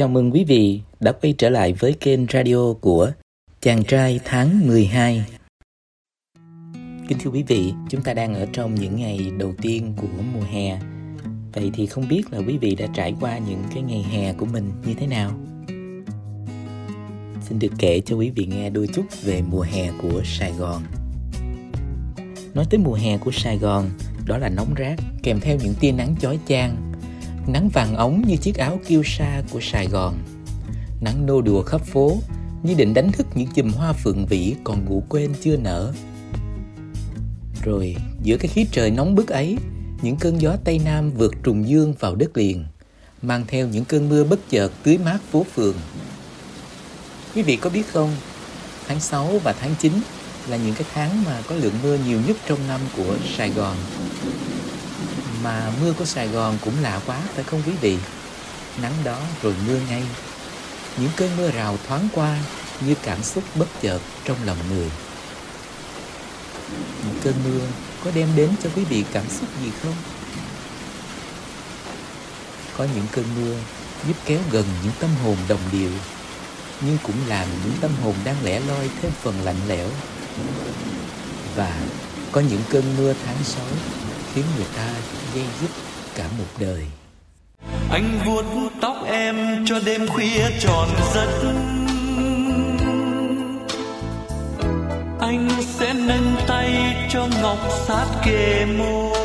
Chào mừng quý vị đã quay trở lại với kênh radio của Chàng trai tháng 12. Kính thưa quý vị, chúng ta đang ở trong những ngày đầu tiên của mùa hè. Vậy thì không biết là quý vị đã trải qua những cái ngày hè của mình như thế nào? Xin được kể cho quý vị nghe đôi chút về mùa hè của Sài Gòn. Nói tới mùa hè của Sài Gòn, đó là nóng rát kèm theo những tia nắng chói chang nắng vàng ống như chiếc áo kiêu sa của Sài Gòn. Nắng nô đùa khắp phố, như định đánh thức những chùm hoa phượng vĩ còn ngủ quên chưa nở. Rồi, giữa cái khí trời nóng bức ấy, những cơn gió Tây Nam vượt trùng dương vào đất liền, mang theo những cơn mưa bất chợt tưới mát phố phường. Quý vị có biết không, tháng 6 và tháng 9 là những cái tháng mà có lượng mưa nhiều nhất trong năm của Sài Gòn mà mưa của Sài Gòn cũng lạ quá, phải không quý vị? Nắng đó rồi mưa ngay. Những cơn mưa rào thoáng qua như cảm xúc bất chợt trong lòng người. Những cơn mưa có đem đến cho quý vị cảm xúc gì không? Có những cơn mưa giúp kéo gần những tâm hồn đồng điệu, nhưng cũng làm những tâm hồn đang lẻ loi thêm phần lạnh lẽo. Và có những cơn mưa tháng 6 khiến người ta dây dứt cả một đời. Anh vuốt tóc em cho đêm khuya tròn giấc. Anh sẽ nâng tay cho ngọc sát kề môi.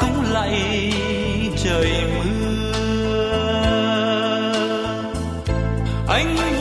Cũng lạy trời mưa. Anh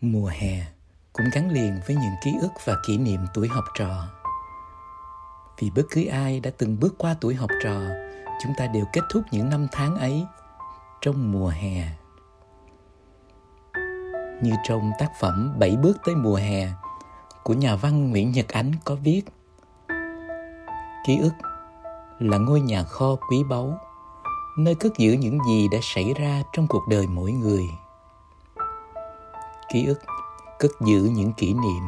Mùa hè cũng gắn liền với những ký ức và kỷ niệm tuổi học trò. Vì bất cứ ai đã từng bước qua tuổi học trò, chúng ta đều kết thúc những năm tháng ấy trong mùa hè. Như trong tác phẩm Bảy bước tới mùa hè của nhà văn Nguyễn Nhật Ánh có viết Ký ức là ngôi nhà kho quý báu, nơi cất giữ những gì đã xảy ra trong cuộc đời mỗi người ký ức cất giữ những kỷ niệm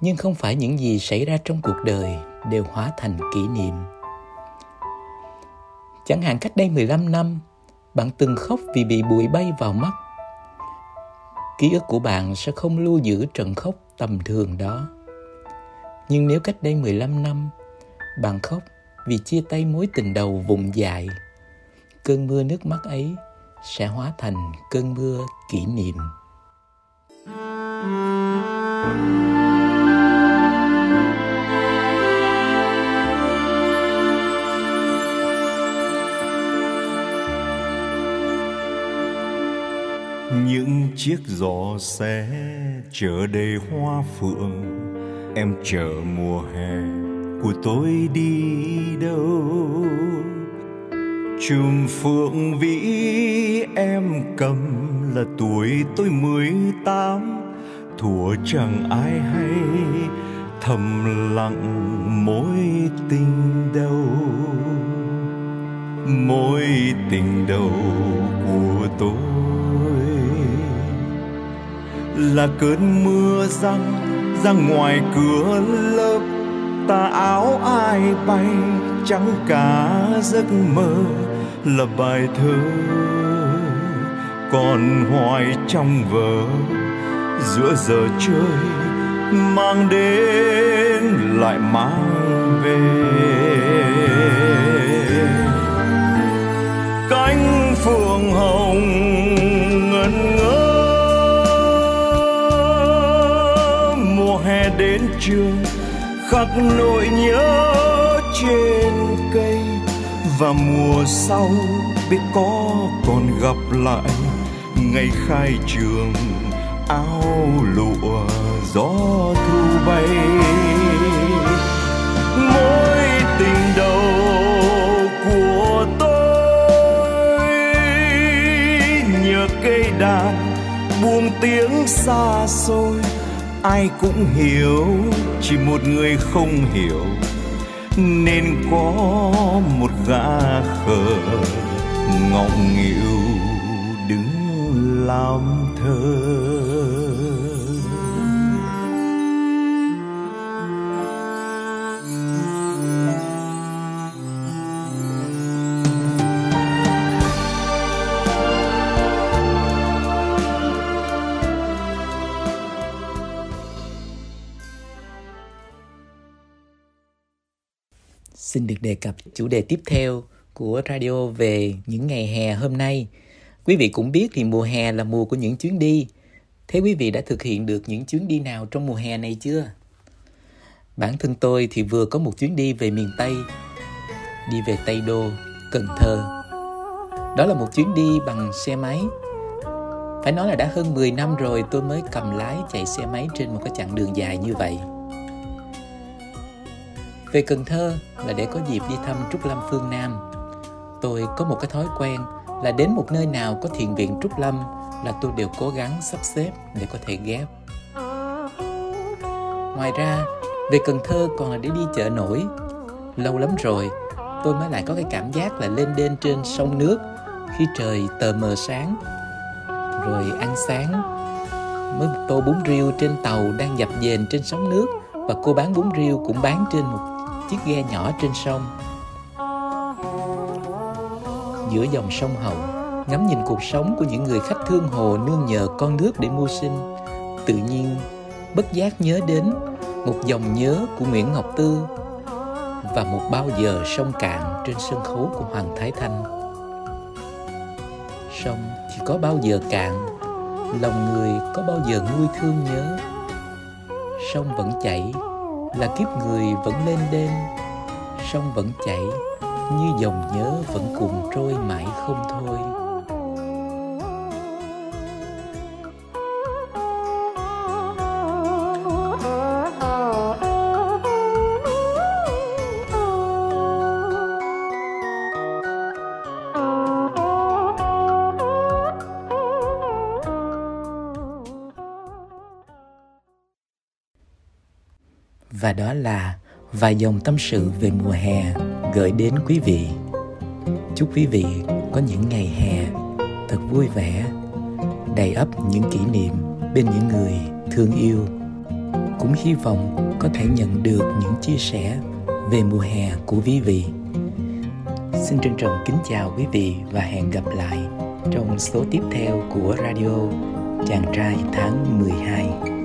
nhưng không phải những gì xảy ra trong cuộc đời đều hóa thành kỷ niệm. Chẳng hạn cách đây 15 năm, bạn từng khóc vì bị bụi bay vào mắt. Ký ức của bạn sẽ không lưu giữ trận khóc tầm thường đó. Nhưng nếu cách đây 15 năm, bạn khóc vì chia tay mối tình đầu vùng dại, cơn mưa nước mắt ấy sẽ hóa thành cơn mưa kỷ niệm những chiếc giỏ xe chở đầy hoa phượng, em chờ mùa hè của tôi đi đâu? Chùm phượng vĩ em cầm là tuổi tôi mười tám thuở chẳng ai hay thầm lặng mối tình đầu mối tình đầu của tôi là cơn mưa răng ra ngoài cửa lớp. Tà áo ai bay trắng cả giấc mơ là bài thơ còn hoài trong vở giữa giờ chơi, mang đến lại mang về. Cánh phượng hồng ngân ngơ, mùa hè đến trường khắc nỗi nhớ trên cây. Và mùa sau biết có còn gặp lại ngày khai trường áo lụa gió thu bay. Mối tình đầu của tôi nhờ cây đàn buông tiếng xa xôi. Ai cũng hiểu, chỉ một người không hiểu. Nên có một gã khờ ngọng nghịu đứng làm thơ. Xin được đề cập chủ đề tiếp theo của radio về những ngày hè hôm nay. Quý vị cũng biết thì mùa hè là mùa của những chuyến đi. Thế quý vị đã thực hiện được những chuyến đi nào trong mùa hè này chưa? Bản thân tôi thì vừa có một chuyến đi về miền Tây, đi về Tây Đô, Cần Thơ. Đó là một chuyến đi bằng xe máy. Phải nói là đã hơn 10 năm rồi tôi mới cầm lái chạy xe máy trên một cái chặng đường dài như vậy. Về Cần Thơ là để có dịp đi thăm Trúc Lâm Phương Nam. Tôi có một cái thói quen là đến một nơi nào có thiền viện Trúc Lâm là tôi đều cố gắng sắp xếp để có thể ghé. Ngoài ra, về Cần Thơ còn là để đi chợ nổi. Lâu lắm rồi, tôi mới lại có cái cảm giác là lên đên trên sông nước khi trời tờ mờ sáng. Rồi ăn sáng, mới một tô bún riêu trên tàu đang dập dềnh trên sóng nước và cô bán bún riêu cũng bán trên một chiếc ghe nhỏ trên sông. Giữa dòng sông hậu ngắm nhìn cuộc sống của những người khách thương hồ nương nhờ con nước để mưu sinh, tự nhiên bất giác nhớ đến một dòng nhớ của nguyễn ngọc tư và một bao giờ sông cạn trên sân khấu của hoàng thái thanh. Sông chỉ có bao giờ cạn, lòng người có bao giờ nguôi thương nhớ. Sông vẫn chảy là kiếp người vẫn lên đên, sông vẫn chảy, như dòng nhớ vẫn cùng trôi mãi không thôi. Và đó là vài dòng tâm sự về mùa hè gửi đến quý vị. Chúc quý vị có những ngày hè thật vui vẻ, đầy ắp những kỷ niệm bên những người thương yêu. Cũng hy vọng có thể nhận được những chia sẻ về mùa hè của quý vị. Xin trân trọng kính chào quý vị và hẹn gặp lại trong số tiếp theo của radio chàng trai tháng 12